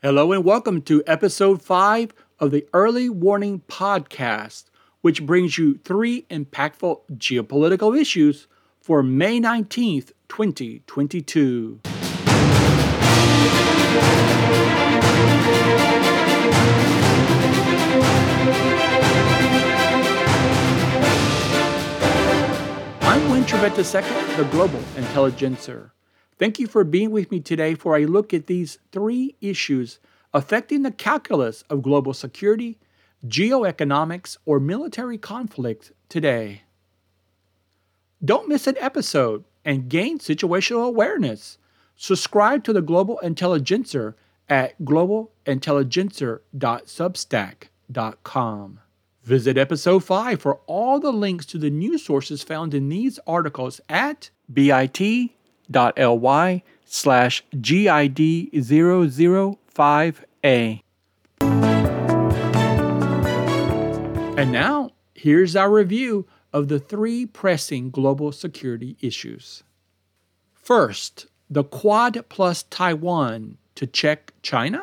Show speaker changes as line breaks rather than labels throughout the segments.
Hello and welcome to episode 5 of the Early Warning Podcast, which brings you three impactful geopolitical issues for May 19th, 2022. I'm Winn Trivette II, the Global Intelligencer. Thank you for being with me today for a look at these three issues affecting the calculus of global security, geoeconomics, or military conflict today. Don't miss an episode and gain situational awareness. Subscribe to the Global Intelligencer at globalintelligencer.substack.com. Visit episode 5 for all the links to the news sources found in these articles at bit bit.ly slash GID005A. And now, here's our review of the three pressing global security issues. First, the Quad plus Taiwan to check China?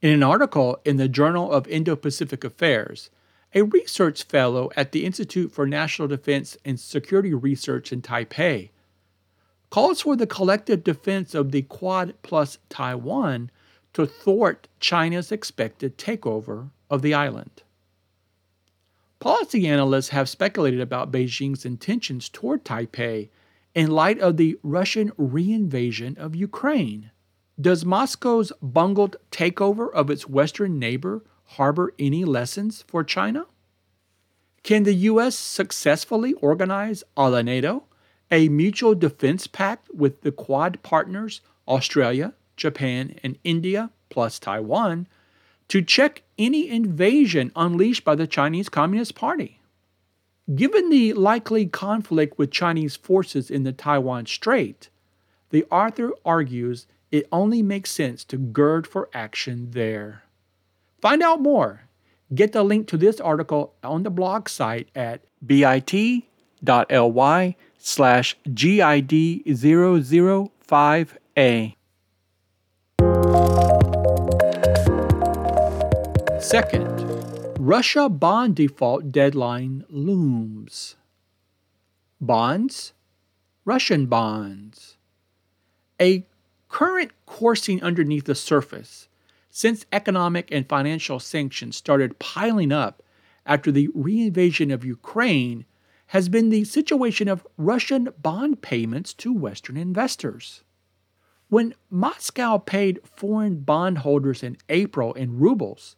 In an article in the Journal of Indo Pacific Affairs, a research fellow at the Institute for National Defense and Security Research in Taipei calls for the collective defense of the Quad plus Taiwan to thwart China's expected takeover of the island. Policy analysts have speculated about Beijing's intentions toward Taipei in light of the Russian reinvasion of Ukraine. Does Moscow's bungled takeover of its western neighbor harbor any lessons for China? Can the U.S. successfully organize a la NATO a mutual defense pact with the Quad partners, Australia, Japan, and India, plus Taiwan, to check any invasion unleashed by the Chinese Communist Party. Given the likely conflict with Chinese forces in the Taiwan Strait, the author argues it only makes sense to gird for action there. Find out more. Get the link to this article on the blog site at bit.ly slash GID005A. Second, Russia bond default deadline looms. Bonds, Russian bonds. A current coursing underneath the surface since economic and financial sanctions started piling up after the reinvasion of Ukraine has been the situation of Russian bond payments to Western investors. When Moscow paid foreign bondholders in April in rubles,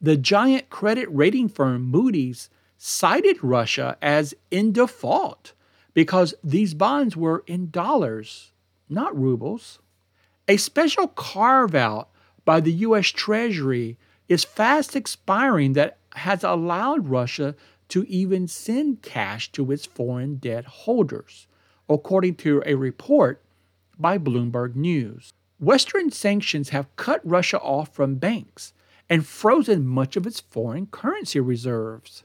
the giant credit rating firm Moody's cited Russia as in default because these bonds were in dollars, not rubles. A special carve out by the U.S. Treasury is fast expiring that has allowed Russia to even send cash to its foreign debt holders, according to a report by Bloomberg News. Western sanctions have cut Russia off from banks and frozen much of its foreign currency reserves.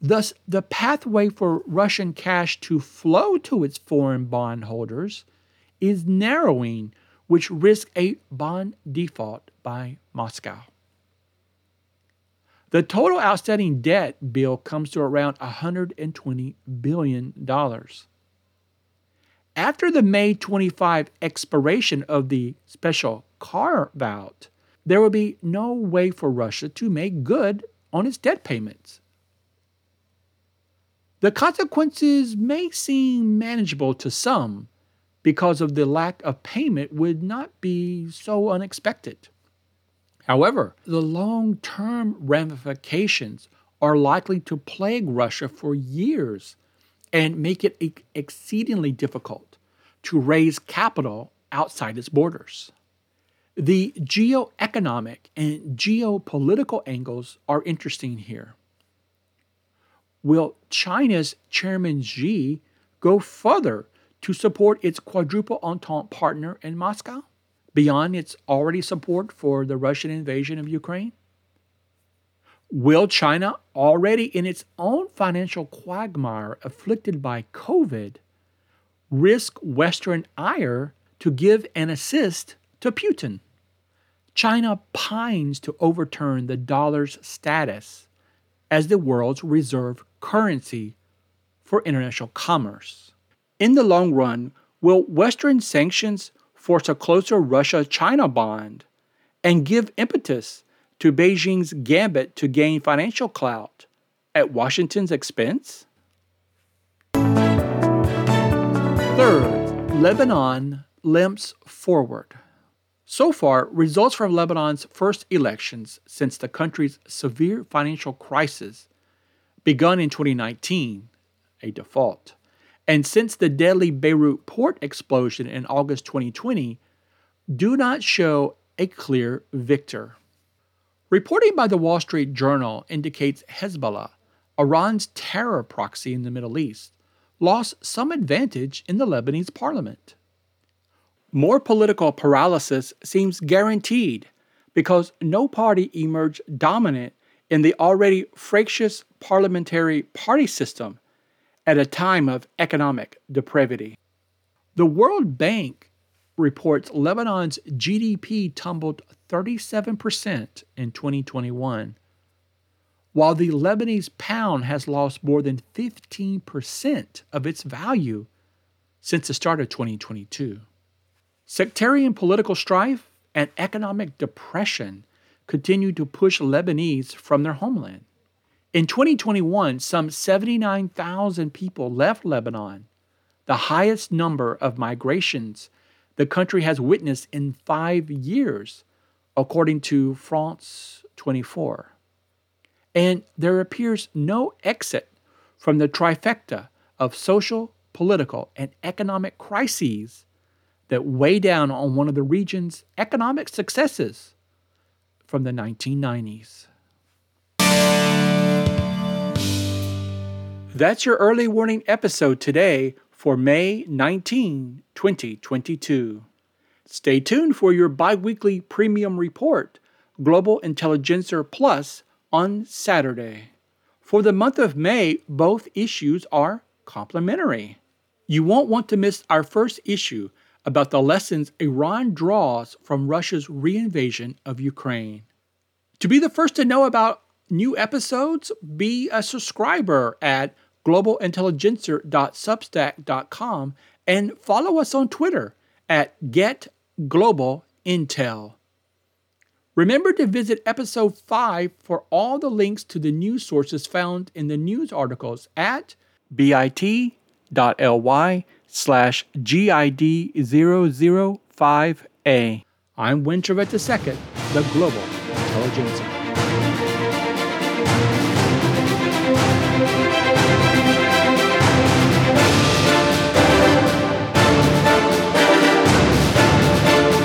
Thus, the pathway for Russian cash to flow to its foreign bondholders is narrowing, which risks a bond default by Moscow. The total outstanding debt bill comes to around $120 billion. After the May 25 expiration of the special carve out, there will be no way for Russia to make good on its debt payments. The consequences may seem manageable to some because of the lack of payment would not be so unexpected. However, the long term ramifications are likely to plague Russia for years and make it exceedingly difficult to raise capital outside its borders. The geoeconomic and geopolitical angles are interesting here. Will China's Chairman Xi go further to support its quadruple entente partner in Moscow? Beyond its already support for the Russian invasion of Ukraine? Will China, already in its own financial quagmire afflicted by COVID, risk Western ire to give an assist to Putin? China pines to overturn the dollar's status as the world's reserve currency for international commerce. In the long run, will Western sanctions force a closer Russia China bond and give impetus to Beijing's gambit to gain financial clout at Washington's expense? Third, Lebanon limps forward. So far, results from Lebanon's first elections since the country's severe financial crisis begun in 2019, a default, and since the deadly Beirut port explosion in August 2020, do not show a clear victor. Reporting by the Wall Street Journal indicates Hezbollah, Iran's terror proxy in the Middle East, lost some advantage in the Lebanese parliament. More political paralysis seems guaranteed because no party emerged dominant in the already fractious parliamentary party system at a time of economic depravity. The World Bank reports Lebanon's GDP tumbled 37% in 2021, while the Lebanese pound has lost more than 15% of its value since the start of 2022. Sectarian political strife and economic depression continue to push Lebanese from their homeland. In 2021, some 79,000 people left Lebanon, the highest number of migrations the country has witnessed in five years, according to France 24. And there appears no exit from the trifecta of social, political, and economic crises that weigh down on one of the region's economic successes from the 1990s. That's your early warning episode today for May 19, 2022. Stay tuned for your biweekly premium report, Global Intelligencer Plus, on Saturday. For the month of May, both issues are complimentary. You won't want to miss our first issue about the lessons Iran draws from Russia's reinvasion of Ukraine. To be the first to know about new episodes, be a subscriber at globalintelligencer.substack.com and follow us on Twitter at GetGlobalIntel. Remember to visit episode 5 for all the links to the news sources found in the news articles at bit.ly slash GID005A. I'm Winter II, the Global Intelligencer.